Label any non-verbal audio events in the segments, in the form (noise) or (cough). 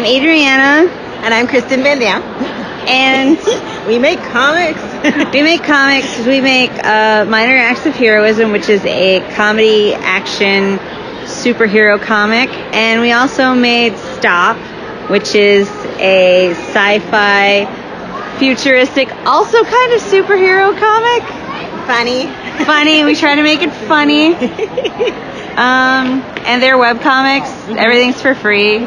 I'm Adriana, And I'm Kristen Van Dam. and (laughs) We make comics. (laughs) we make comics. We make uh, Minor Acts of Heroism, which is a comedy action superhero comic, and we also made Stop, which is a sci-fi futuristic, also kind of superhero comic. Funny. Funny. we try to make it funny. (laughs) Um, and they're web comics. Everything's for free.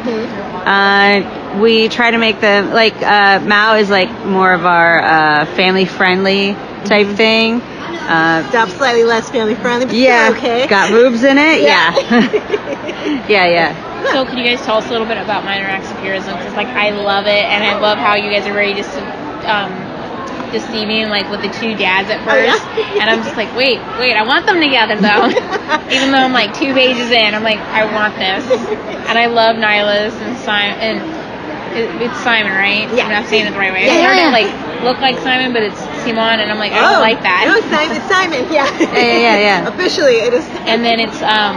Uh, we try to make them like uh, Mao is like more of our uh, family friendly type thing. Uh, Stop slightly less family friendly, but yeah, okay. got boobs in it. Yeah. Yeah, (laughs) yeah, yeah. So, can you guys tell us a little bit about Minor Acts of Heroism? Because, like, I love it, and I love how you guys are very just um, deceiving, like with the two dads at Oh, first. yeah? and I'm just like, wait, wait, I want them together though. (laughs) Even though I'm like two pages in, I'm like, I want this. And I love Nihilus and Simon. And it, it's Simon, right? Yeah. I'm not saying it the right way. Yeah, yeah, it like look like Simon, but it's Simon, and I'm like, I don't Oh, like that. No, Simon. It's Simon. Yeah. (laughs) yeah, yeah, yeah. (laughs) Officially, it is And then it's um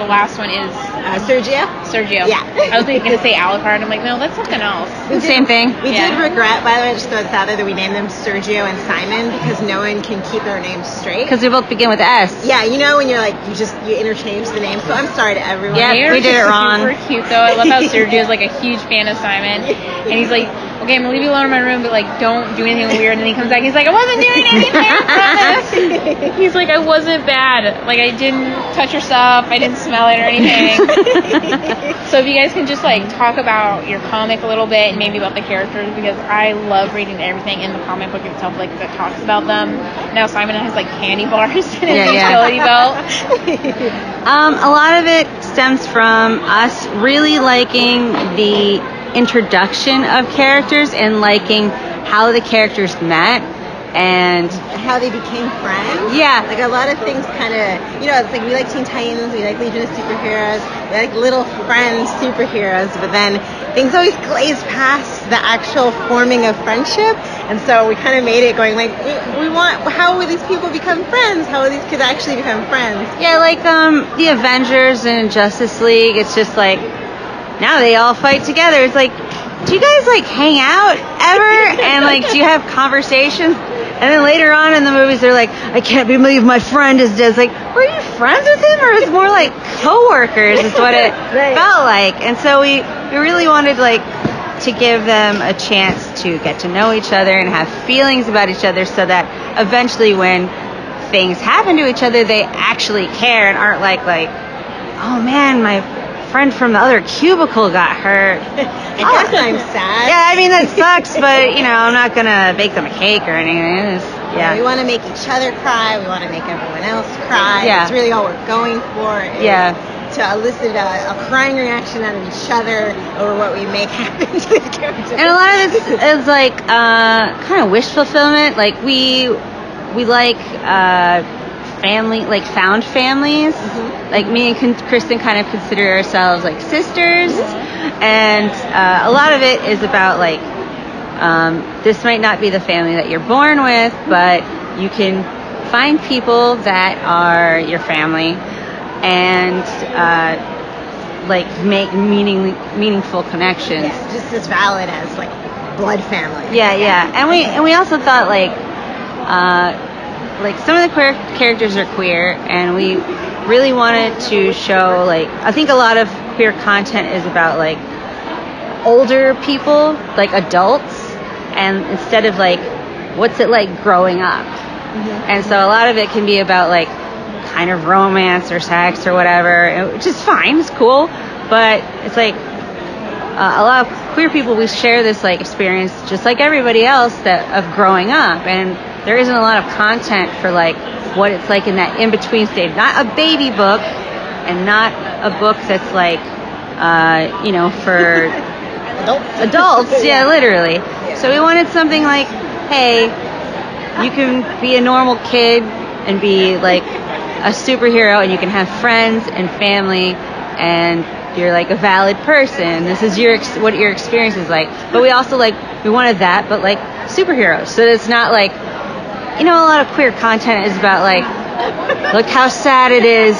the last one is uh, Sergio. Sergio. Yeah. I was like, gonna say Alucard. I'm like, no, that's something else. The same thing. We Yeah. did regret, by the way, just throw this out there, that we named them Sergio and Simon because no one can keep their names straight. Because they both begin with S. Yeah, you know when you're like you just you interchange the names. So I'm sorry to everyone. Yeah, we did it wrong. Super cute though. I love how (laughs) Sergio's like a huge fan of Simon, and he's like, "Okay, I'm gonna leave you alone in my room, but like, don't do anything weird." And then he comes back, he's like, "I wasn't doing anything, promise." (laughs) he's like, "I wasn't bad. Like, I didn't touch your stuff. I didn't smell it or anything." (laughs) so if you guys can just like talk about your comic a little bit and maybe about the characters because I love reading everything in the comic book itself, like that talks about them. Now Simon has like candy bars (laughs) in his Yeah, yeah. utility belt. Um, a lot of it stems from us really liking the introduction of characters and liking how the characters met and How they became friends. yeah Like a lot of things kind of, you know, it's like we like Teen Titans, we like Legion of Superheroes, we like Little Friends superheroes, but then things always glaze past the actual forming of friendship, and so we kind of made it going like, we, we want, how will these people become friends? How will these kids actually become friends? yeah like um the avengers and justice league it's just like now they all fight together. It's like do you guys like hang out ever? And like do you have conversations? And then later on in the movies they're like i can't believe my friend is dead it's like were you friends with him or it's more like co-workers is what it (laughs) Right. felt like. And so we we really wanted like to give them a chance to get to know each other and have feelings about each other so that eventually when things happen to each other they actually care and aren't like like oh man my friend from the other cubicle got hurt I guess I'm sad. yeah i mean that sucks but you know i'm not gonna bake them a cake or anything It's- We want to make each other cry. We want to make everyone else cry. Yeah. It's really all we're going for. Yeah. To elicit a, a crying reaction out of each other over what we make happen to the characters. and a lot of this is like uh, kind of wish fulfillment. Like we we like uh, family, like found families. Like me and Kristen kind of consider ourselves like sisters, and uh, a lot of it is about like um, this might not be the family that you're born with, but you can find people that are your family and uh, like make meaning meaningful connections. Yeah, just as valid as like blood family. Yeah, yeah, and we and we also thought like, uh, like some of the queer characters are queer, and we really wanted to show like I think a lot of queer content is about like older people, like adults, and instead of like what's it like growing up, and so a lot of it can be about like kind of romance or sex or whatever, which is fine, it's cool, but it's like uh, a lot of queer people we share this like experience just like everybody else that of growing up and there isn't a lot of content for like what it's like in that in between stage. Not a baby book and not a book that's like uh, you know for (laughs) Adults. adults. (laughs) Yeah literally. So we wanted something like hey you can be a normal kid and be like a superhero and you can have friends and family and you're like a valid person. This is your ex- what your experience is like. But we also like we wanted that but like superheroes. So it's not like you know a lot of queer content is about like look how sad it is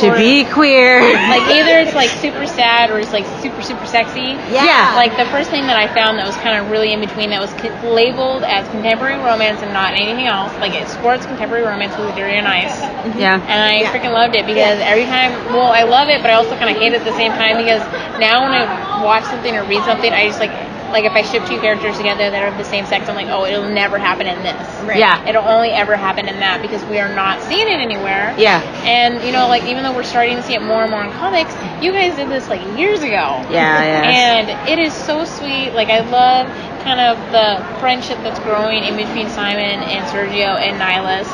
to Or- be queer. Like either it's like super sad or it's like super super sexy. Yeah. Like the first thing that I found that was kind of really in between that was co- labeled as contemporary romance and not anything else. Like it sports contemporary romance with dirty and ice. Mm-hmm. yeah. And I Yeah. freaking loved it because every time, well, I love it, but I also kind of hate it at the same time because now when I watch something or read something, I just like, like if I ship two characters together that are of the same sex, I'm like, oh, it'll never happen in this. Right. Yeah. It'll only ever happen in that because we are not seeing it anywhere. Yeah. And you know, like even though we're starting to see it more and more in comics, you guys did this like years ago. Yeah, yeah. (laughs) And it is so sweet. Like I love kind of the friendship that's growing in between Simon and Sergio and Nihilus.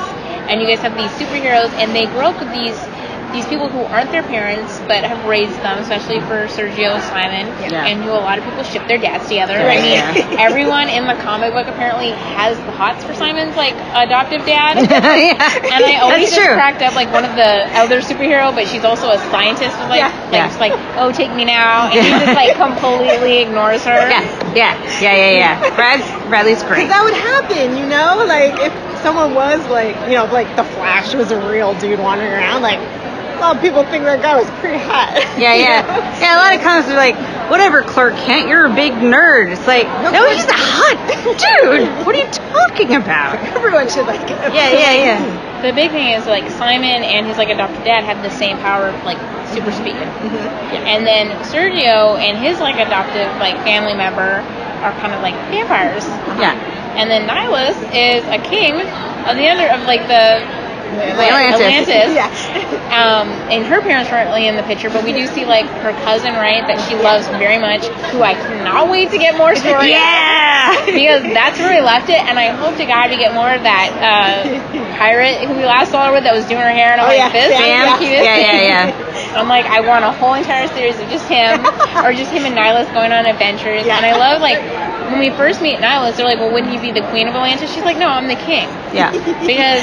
And you guys have these superheroes, and they grow up with these these people who aren't their parents but have raised them, especially for Sergio and Simon, Yeah. and who a lot of people ship their dads together. Right, I mean, yeah. (laughs) everyone in the comic book apparently has the hots for Simon's like adoptive dad. (laughs) yeah. And I always That's just true. cracked up like one of the other superhero, but she's also a scientist. Was like, Yeah. like Yeah. just like, oh, take me now, and he just like (laughs) completely ignores her. Yeah, yeah, yeah, yeah, yeah. Brad, Bradley's Because great. that would happen, you know? Like, if someone was like, you know, like the Flash was a real dude wandering around, like, a lot of people think that guy was pretty hot. Yeah, you yeah. know? (laughs) Yeah, a lot of comments are like, whatever, Clark Kent, you're a big nerd. It's like, no, he's a hot (laughs) dude. What are you talking about? Everyone should like it. Yeah, yeah, yeah. The big thing is like Simon and his like adopted dad have the same power of like super speed, mm-hmm. and then Sergio and his like adoptive like family member are kind of like vampires. Yeah. And then Nihilus is a king of the other of like the Atlantis. Atlantis. Yeah. (laughs) Um, and her parents aren't really in the picture, but we do see like her cousin, right, that she loves very much, who I cannot wait to get more stories. (laughs) Yeah. Because that's where we left it, and I hope to God we get more of that uh, pirate who we last saw her with that was doing her hair, and I'm Oh, like, yeah, this is Sam, yeah. Yeah, yeah, yeah. (laughs) I'm like, I want a whole entire series of just him, or just him and Nihilus going on adventures. Yeah. And I love like when we first meet Nihilus, they're like, well, wouldn't you be the queen of Atlantis? She's like, no, I'm the king. Yeah. (laughs) Because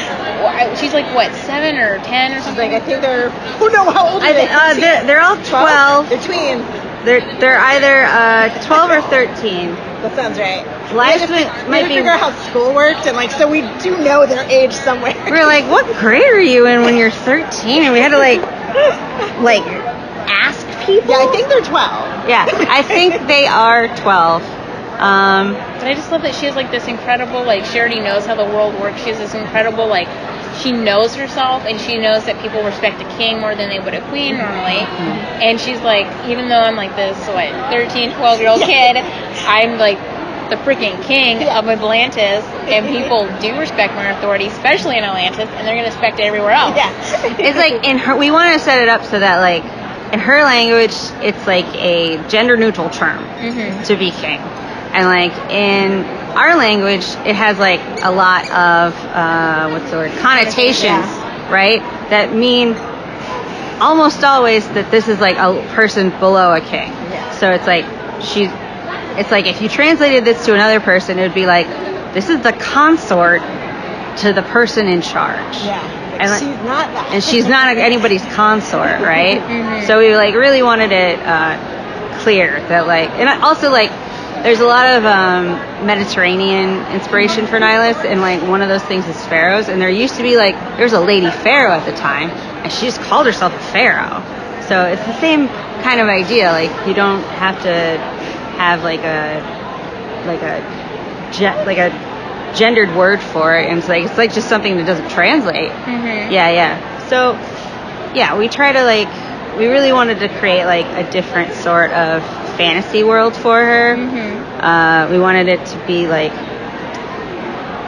she's like what seven or ten or something. like, I think they're, oh no, how old are I they? Uh, they're, they're all 12. They're tween. They're they're either uh, 12 or 13. That sounds right. Life we had to, might- we had to be- figure out how school worked, and like, so we do know their age somewhere. (laughs) We're like, what grade are you in when you're 13? And we had to like (laughs) like ask people. yeah, I think they're 12. Yeah, I think they are 12. Um, But I just love that she has like this incredible like she already knows how the world works. She has this incredible like she knows herself and she knows that people respect a king more than they would a queen normally. And she's like, even though I'm like this what 13, 12 year old kid, I'm like the freaking king of Atlantis, and people do respect my authority, especially in Atlantis, and they're gonna respect it everywhere else. Yeah. it's like in her we want to set it up so that like in her language it's like a gender neutral term Mhm. to be king and like in our language it has like a lot of uh, what's the word connotations right that mean almost always that this is like a person below a king Yeah. so it's like she's it's like if you translated this to another person it would be like this is the consort to the person in charge Yeah. And, like- she's not that. and she's not anybody's consort, right? (laughs) Mhm. So we like really wanted it uh, clear that like, and also like, there's a lot of um, Mediterranean inspiration for Nihilus, and like one of those things is pharaohs, and there used to be like there was a lady pharaoh at the time, and she just called herself a pharaoh. So it's the same kind of idea. Like you don't have to have like a like a ge- like a gendered word for it, and it's like it's like just something that doesn't translate. Mhm. Yeah, yeah. So, yeah, we try to like, we really wanted to create like a different sort of fantasy world for her. Mhm. Uh, we wanted it to be like,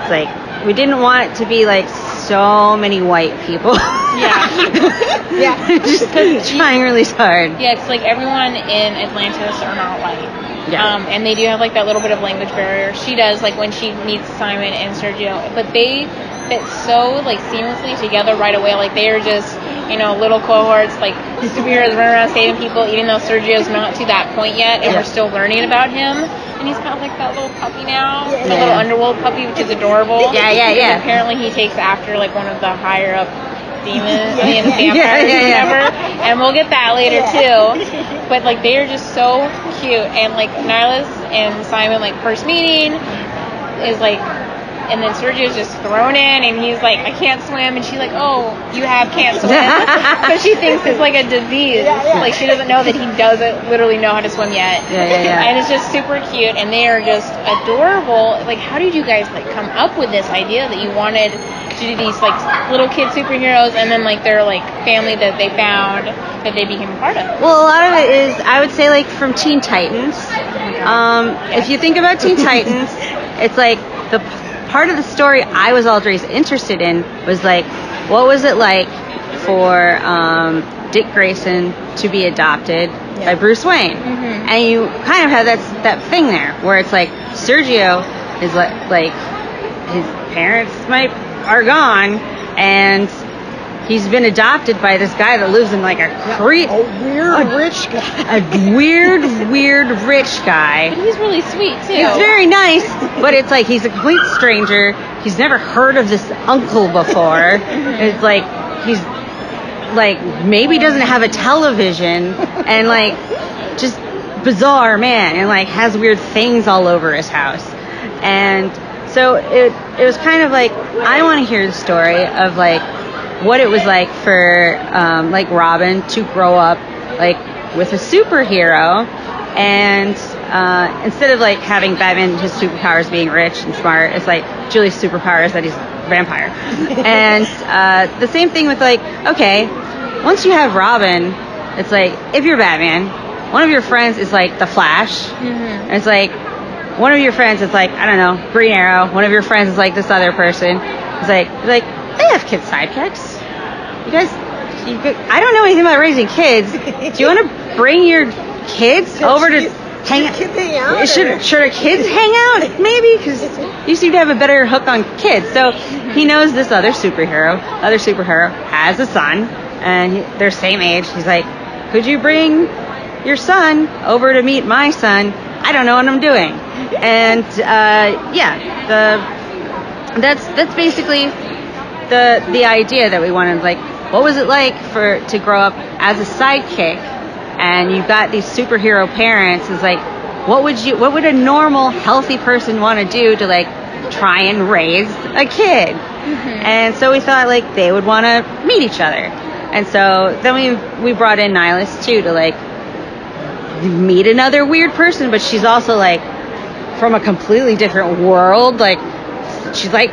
like, we didn't want it to be like so many white people. Yeah. (laughs) Yeah. Just trying really hard. Yeah, it's like everyone in Atlantis are not white. Yeah. Um, and they do have like that little bit of language barrier. She does like when she meets Simon and Sergio, but they fit so like seamlessly together right away. Like they are just you know little cohorts like superheroes running around saving people, even though Sergio's not to that point yet, and Yeah. we're still learning about him. And he's kind of like that little puppy now, Yeah. the little underworld puppy, which is adorable. Yeah, yeah, yeah. Apparently, he takes after like one of the higher up demons Yeah. and (laughs) Yeah, vampires, yeah, yeah. whatever. And we'll get that later too. (laughs) But like they are just so cute, and like Nihilus and Simon like first meeting is like and then Sergio's just thrown in, and he's like, I can't swim, and she's like, Oh, you have can't swim. (laughs) so she thinks it's like a disease. Yeah, yeah. Like she doesn't know that he doesn't literally know how to swim yet. Yeah, yeah, yeah. And it's just super cute, and they are just adorable. Like, how did you guys like come up with this idea that you wanted to do these like little kid superheroes, and then like their like family that they found that they became a part of? Well, a lot of it is, I would say, like from Teen Titans. Um, if you think about Teen (laughs) Titans, it's like the p- part of the story I was always interested in was like, what was it like for um, Dick Grayson to be adopted by Bruce Wayne? And you kind of have that that thing there where it's like Sergio is like like his parents might are gone and. He's been adopted by this guy that lives in like a cre- A weird rich guy. a weird, weird rich guy. But he's really sweet too. He's very nice, but it's like he's a complete stranger. He's never heard of this uncle before. It's like he's like maybe doesn't have a television and like just bizarre man and like has weird things all over his house. And so it it was kind of like I want to hear the story of like what it was like for um, like Robin to grow up like with a superhero and uh, instead of like having Batman his superpowers being rich and smart it's like Julie's superpower is that he's a vampire. (laughs) And uh, the same thing with like okay once you have Robin it's like if you're Batman one of your friends is like the Flash. And it's like one of your friends is like I don't know Green Arrow. One of your friends is like this other person. It's like like they have kid sidekicks you guys you, I don't know anything about raising kids. Do you want to bring your kids over to hang out Kids hang out, should or- should our kids hang out? Maybe because you seem to have a better hook on kids. So he knows this other superhero other superhero has a son and he, they're same age. He's like could you bring your son over to meet my son? I don't know what i'm doing. And uh, yeah the that's that's basically the the idea that we wanted like what was it like for to grow up as a sidekick and you've got these superhero parents? Is like what would you what would a normal healthy person want to do to like try and raise a kid? Mm-hmm. And so we thought like they would want to meet each other. And so then we we brought in Nihilus too to like meet another weird person but she's also like from a completely different world. Like she's like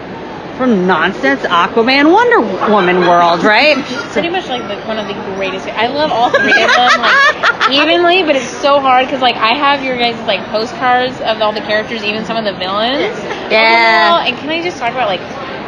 from nonsense aquaman wonder woman world right pretty much like the, one of the greatest. I love all three of them like (laughs) evenly, but it's so hard because like I have your guys' like postcards of all the characters, even some of the villains. Yeah. Oh, wall. And can I just talk about like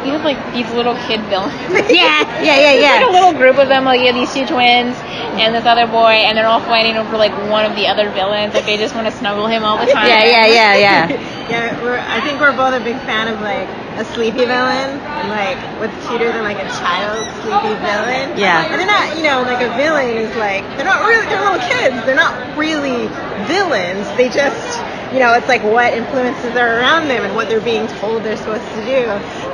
you have like these little kid villains. (laughs) yeah yeah yeah It's like a little group of them, like you have these two twins and this other boy, and they're all fighting over like one of the other villains. Like they just want to snuggle him all the time. yeah yeah yeah (laughs) yeah Yeah, we're, I think we're both a big fan of like a sleepy villain. And, like, what's cuter than like a child sleepy villain? Yeah. And they're not, you know, like a villain is like they're not really they're little kids. They're not really villains. They just, you know, it's like what influences are around them and what they're being told they're supposed to do.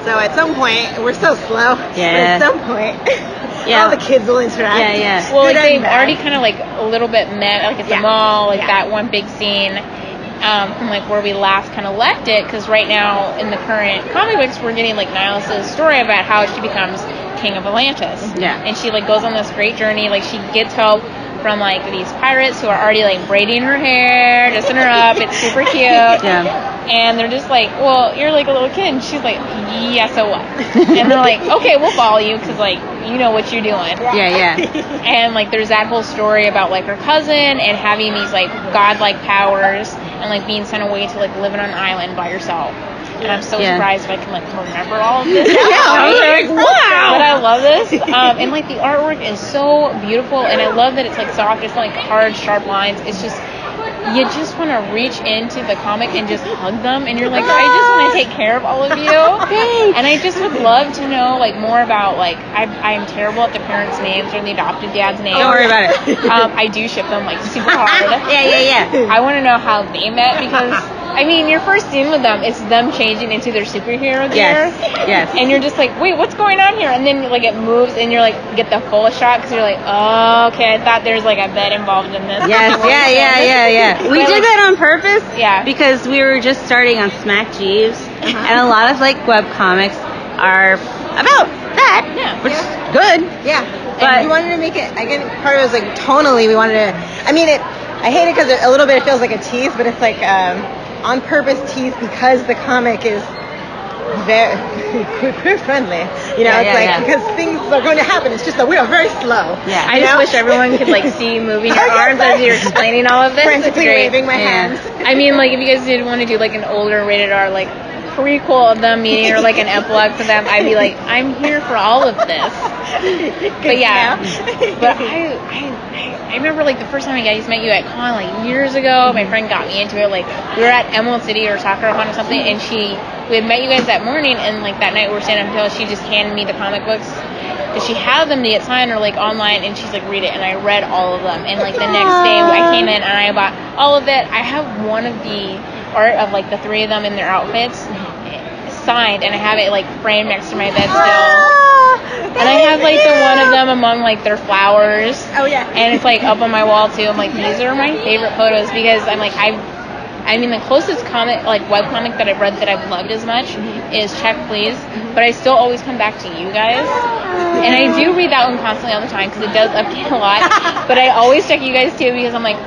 So at some point, we're so slow. (laughs) but Yeah. at some point, (laughs) Yeah. all the kids will interact. Yeah, yeah. Well, like they've bad. already kind of like a little bit met, like at the Yeah. mall, like Yeah. that one big scene um, from like where we last kind of left it. Because right now in the current comic books, we're getting like Niles' story about how she becomes king of Atlantis. Yeah. And she like goes on this great journey. Like she gets help from like these pirates who are already like braiding her hair, dressing her up. It's super (laughs) cute. yeah And they're just like, well, you're like a little kid. And she's like, yeah, so what? and they're like, (laughs) okay, we'll follow you because like you know what you're doing yeah yeah (laughs) and like there's that whole story about like her cousin and having these like godlike powers and like being sent away to like live on an island by herself and i'm so Yeah. surprised if i can like remember all of this (laughs) Yeah, (laughs) Right? I was like, wow. but i love this um, and like the artwork is so beautiful and i love that it's like soft it's not like hard sharp lines it's just you just want to reach into the comic and just hug them and you're like i just want to take care of all of you (laughs) and I just would love to know like more about like I I'm terrible at the parents' names or the adopted dad's name. don't worry about it Um, I do ship them like super hard. yeah yeah yeah I want to know how they met because I mean, your first scene with them is them changing into their superhero gear. Yes, yes. And you're just like, wait, what's going on here? And then like it moves, and you're like, get the full shot because you're like, oh, okay, I thought there's like a bed involved in this. Yes, (laughs) yeah, yeah, yeah, yeah. We But, did like, that on purpose. Yeah. Because we were just starting on Smack Jeeves, and a lot of like web comics are about that, Yeah. which Yeah. is good. Yeah, But- but we wanted to make it. Again, part of it was like tonally. We wanted to. I mean, it. I hate it because a little bit it feels like a tease, but it's like um, on purpose tease because the comic is very queer (laughs) friendly. You know, Yeah, it's yeah, like yeah. because things are going to happen. It's just that we are very slow. Yeah. I just know? wish everyone could like see you moving your arms as you're explaining all of this. It's frantically great. waving my Yeah. hands. I mean, like if you guys did want to do like an older rated R like prequel of them meeting or like an epilogue for them, I'd be like, I'm here for all of this. (laughs) But yeah, but I, I, I remember like the first time I guys met you at con like years ago. My mm-hmm. friend got me into it. Like we were at Emerald City or Sakura-Con or something, and she we had met you guys that morning, and like that night we were standing up until she just handed me the comic books. Cause she had them to get signed or like online, and she's like read it, and I read all of them. And like the next day I came in and I bought all of it. I have one of the art of like the three of them in their outfits mm-hmm. Signed, and I have it like framed next to my bed ah, still. And I have like the one of them among like their flowers. Oh yeah. And it's like up on my wall too. I'm like, these are my favorite photos because I'm like, I've, I mean, the closest comic, like web comic that I've read that I've loved as much mm-hmm. is Check Please. Mm-hmm. But I still always come back to you guys. And I do read that one constantly all the time because it does update a lot. (laughs) But I always check you guys too because I'm like,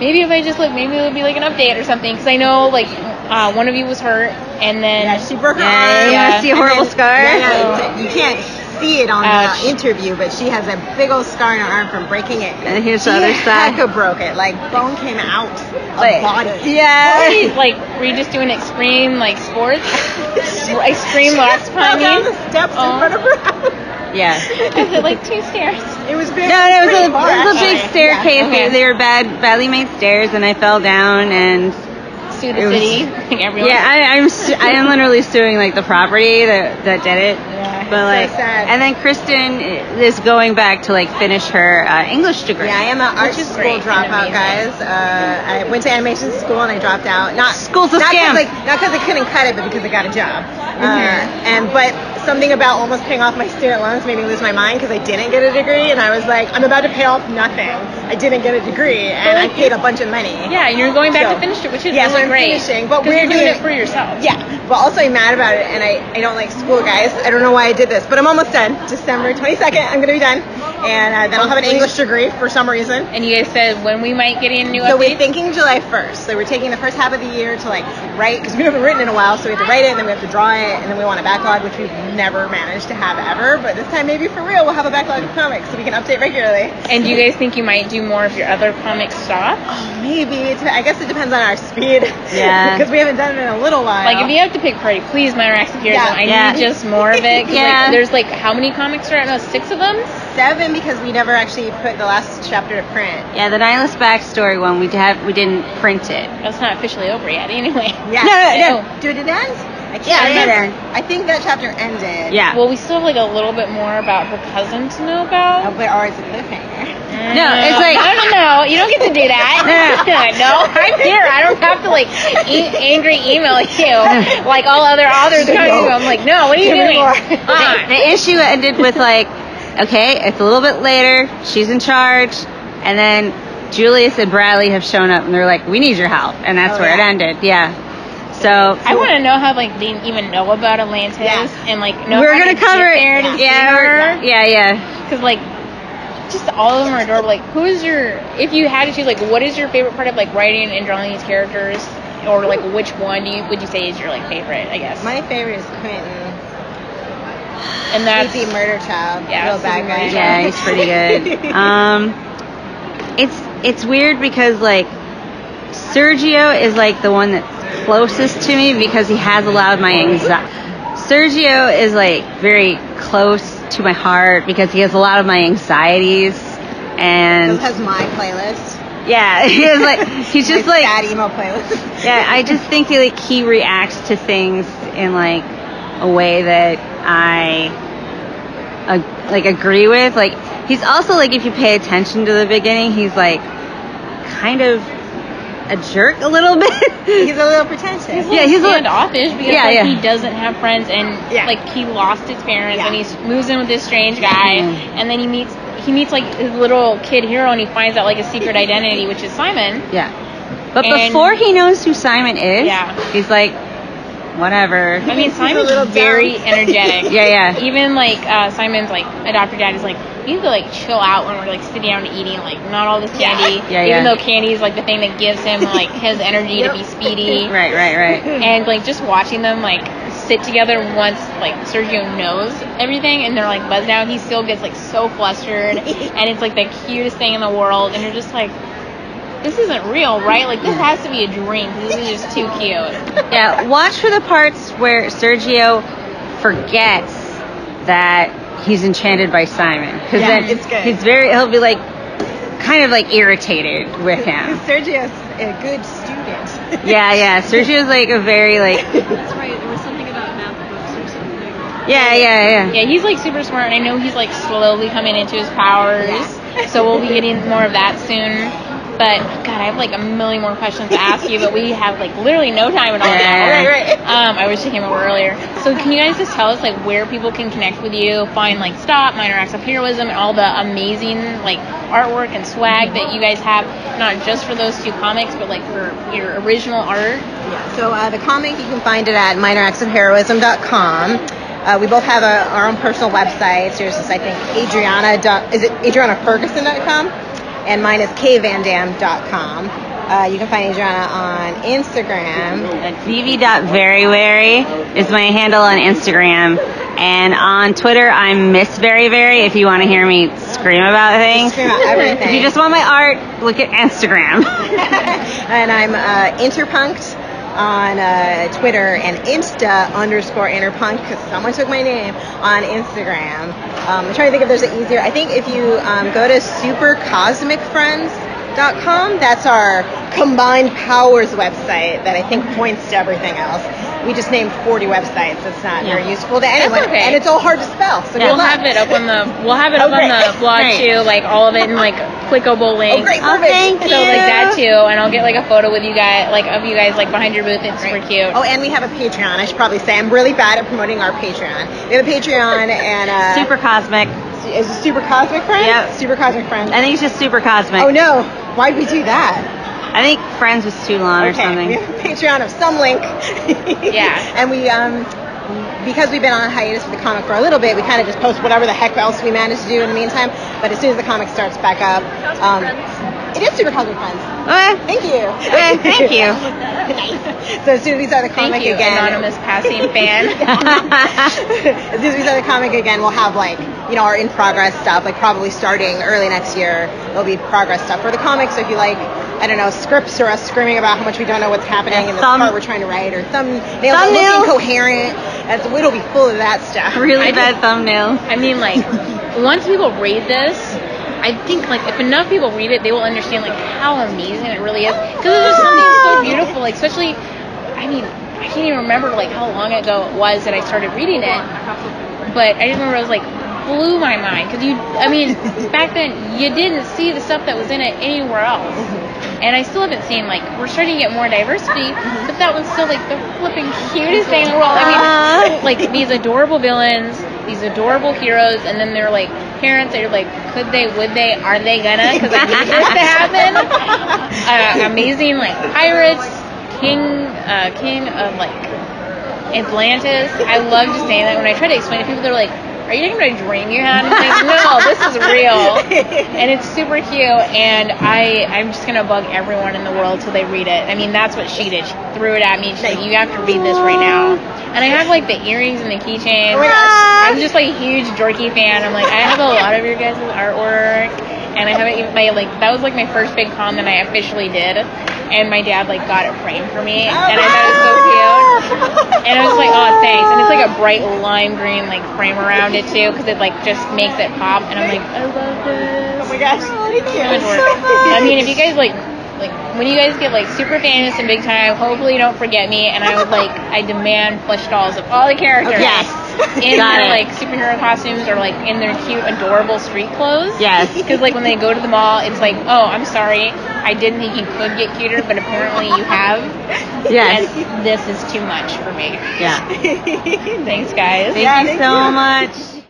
maybe if I just look, maybe it would be like an update or something. Because I know like uh, one of you was hurt and then. Yeah, she broke her Yeah, arm. you Yeah. see a horrible then- scar? Yeah, yeah, you can't see it on Ouch. the interview, but she has a big old scar in her arm from breaking it. And here's she the other side. hecka broke it. Like bone came out of Like, body. yeah. like, were you just doing extreme like sports? (laughs) extreme rock Fell down climbing? the steps Oh. in front of her house. Yeah. (laughs) Is it like two stairs? It was very. No, no, it was a, far, it was a big staircase. Yeah, okay. They, they were bad, badly made stairs, and I fell down. And Sue the was- city, (laughs) like everyone. yeah, I, I'm (laughs) su- I am literally suing like the property that that did it. Yeah, But so like, sad. and then Kristen is going back to like finish her uh, English degree. Yeah, I am an art school dropout, guys. Uh, I went to animation school and I dropped out. Not School's a not scam. Cause, like, not because I couldn't cut it, but because I got a job. Uh, and but something about almost paying off my student loans made me lose my mind because I didn't get a degree, and I was like, I'm about to pay off nothing. I didn't get a degree, and I paid a bunch of money. Yeah, and you're going back So- to finish it, which is Yes, really I'm great. finishing, but you're weirdly- doing it for yourself. Yeah, but also I'm mad about it, and I, I don't like school, guys. I don't know why I did this, but I'm almost done. December 22nd, I'm gonna be done, and uh, then I'll have an English degree for some reason. And you guys said when we might get a new update. So we're thinking July 1st. So we're taking the first half of the year to like write because we haven't written in a while. So we have to write it, and then we have to draw it, and then we want a backlog, which we've never managed to have ever. But this time, maybe for real, we'll have a backlog of comics so we can update regularly. and do you guys think you might do more of your other comic stuff? Oh, Maybe I guess it depends on our speed. (laughs) Yeah. Because we haven't done it in a little while. Like if you have to pick party, please my Rax Heroes. Yeah. I Yeah. need just more of it. (laughs) Yeah. Like, there's like how many comics are out now? Six of them. Seven because we never actually put the last chapter to print. Yeah, the Nihilus backstory one we have we didn't print it. That's not officially over yet. Anyway. (laughs) Yeah. No, no, no. Did it end? I can't Yeah, remember. end. I think that chapter ended. Yeah. Well, we still have like a little bit more about her cousin to know about. Oh, but or it's a cliffhanger. No, it's like- no, no, no. You don't get to do that. (laughs) (laughs) no, I'm here. I don't have to like e- angry email you like all other authors come to you. I'm like, no. What are you Give doing? more. Uh, the issue ended with like, okay, it's a little bit later. She's in charge, and then Julius and Bradley have shown up, and they're like, "We need your help," and that's Oh, where yeah. it ended. Yeah. So I want to know how like they even know about Atlantis Yeah. and like know we're gonna cover it. there to yeah, her. yeah, yeah. Because like, just all of them are adorable. Like, who is your? If you had to choose, like, what is your favorite part of like writing and drawing these characters, or like which one do you would you say is your like favorite? I guess. My favorite is Quentin. And that's Creepy murder child. Yeah, Real bad guy. Yeah, he's pretty good. (laughs) Um, it's it's weird because like Sergio is like the one that's closest to me because he has a lot of my anxiety. Sergio is like very close to my heart because he has a lot of my anxieties and This has my playlist. yeah, (laughs) he is like he's just (laughs) like sad emo playlist. yeah, I just think that like he reacts to things in like a way that I uh, like agree with. Like he's also like if you pay attention to the beginning, he's like kind of a jerk a little (laughs) bit. He's a little pretentious. Yeah, he's a little- standoffish because Yeah, like yeah. he doesn't have friends and Yeah. like he lost his parents Yeah. and he moves in with this strange guy Mhm. and then he meets he meets like his little kid hero and he finds out like a secret identity which is Simon. yeah. But And- before he knows who Simon is, Yeah. he's like, whatever. I mean Simon's very energetic. (laughs) Yeah, yeah. Even like uh, Simon's like adopted dad is like you need to like chill out when we're like sitting down and eating like not all this candy. Yeah, yeah. Even yeah. though candy is like the thing that gives him like his energy to be speedy. (laughs) Right, right, right. and like just watching them like sit together once like Sergio knows everything and they're like buzzed out, he still gets like so flustered (laughs) and it's like the cutest thing in the world and you're just like this isn't real, right? Like this has to be a dream. This is just too cute. (laughs) Yeah, watch for the parts where Sergio forgets that he's enchanted by Simon. Because Yeah, then it's good. he's very, he'll be like, kind of like irritated with (laughs) him. Sergio's a good student. (laughs) Yeah, yeah. Sergio's like a very like, That's right. There was something about math books or something. yeah, yeah, yeah. Yeah, he's like super smart and I know he's like slowly coming into his powers. Yeah. So we'll be getting more of that soon. But God, I have like a million more questions to ask you, but we have like literally no time at all. Yeah. now. Right, right. Um, I wish I came over earlier. So can you guys just tell us like where people can connect with you, find like Stop, Minor Acts of Heroism, and all the amazing like artwork and swag that you guys have, not just for those two comics, but like for your original art. Yeah, so uh, the comic, you can find it at minoractsofheroism.com. Uh, we both have a, our own personal websites. Yours is, I think, Adriana. Dot, is it AdrianaFerguson.com? And mine is kvandam.com. Uh, you can find Adriana on Instagram. Vivi.verywary is my handle on Instagram. And on Twitter, I'm Miss Very Very if you want to hear me scream about things. Scream about everything. If you just want my art, look at Instagram. (laughs) and I'm uh, Interpunked on uh, Twitter and Insta underscore Interpunk because someone took my name on Instagram. Um, I'm trying to think if there's an easier. I think if you um, go to supercosmicfriends.com, that's our combined powers website that I think points to everything else. We just named 40 websites. It's not Yeah. very useful to anyone, okay. and it's all hard to spell. So Yeah. We'll have it up on the we'll have it Oh, up on the blog Great. too, like all of it in like clickable links. Oh, great! Oh, thank So like that too, and I'll get like a photo with you guys, like of you guys like behind your booth. It's super cute. Oh, and we have a Patreon. I should probably say I'm really bad at promoting our Patreon. We have a Patreon and uh, super cosmic. is it Super Cosmic friend? Yep. Super Cosmic Friends. I think it's just super cosmic. oh no, why'd we do that? I think Friends was too long or something. we have a Patreon of some link. (laughs) Yeah. and we um because we've been on hiatus with the comic for a little bit, we kind of just post whatever the heck else we manage to do in the meantime. But as soon as the comic starts back up, um, it is Super Cosmic Friends. Okay. Thank you. Okay, (laughs) thank you. nice. So as soon as we start the Thank comic you, again, anonymous passing (laughs) fan. as soon as we start the comic again, we'll have like, you know, our in progress stuff, like probably starting early next year, there'll be progress stuff for the comics. So if you like, I don't know, scripts or us screaming about how much we don't know what's happening Yeah, in the thumb- part we're trying to write, or thumbnails that Thumbnails. look incoherent, that's, it'll be full of that stuff. really I bad thumbnail. I mean, like once people read this, I think like if enough people read it, they will understand like how amazing it really is. Because it's just something so ah. beautiful. Like especially, I mean, I can't even remember like how long ago it was that I started reading it. But I just remember I was like blew my mind because you, I mean, (laughs) back then you didn't see the stuff that was in it anywhere else. And I still haven't seen like we're starting to get more diversity, but that was still like the flipping cutest thing in the world. I mean, (laughs) like these adorable villains, these adorable heroes, and then they're like parents that are like, could they, would they, are they gonna? Because I need this (laughs) to happen. Uh, amazing like pirates, king, uh, king of like Atlantis. I love just saying that when I try to explain to people, they're like, "Are you talking about a dream you had?" I'm like, (laughs) "No, this is real." and it's super cute and I I'm just gonna bug everyone in the world till they read it. I mean that's what she did. She threw it at me. She's like, you have to read this right now. And I have like the earrings and the keychain. Oh. I'm just like a huge dorky fan. I'm like I have a lot of your guys' artwork and I haven't even my like that was like my first big con that I officially did. And my dad like got it framed for me and I thought it was so cute. And I was like, oh, thanks. And it's like a bright lime green like frame around it too, because it like just makes it pop. And I'm like, I love this. Oh my gosh, thank you. So much. I mean, if you guys like, like when you guys get like super famous and big time, hopefully you don't forget me. And I would like, I demand plush dolls of all the characters. Yes. (laughs) in Got their it. like superhero costumes or like in their cute, adorable street clothes. Yes. (laughs) Because like when they go to the mall, it's like, oh, I'm sorry, I didn't think you could get cuter, but apparently you have. Yes. And this is too much for me. Yeah. (laughs) Thanks, guys. Thank Yeah, you thank so you. much.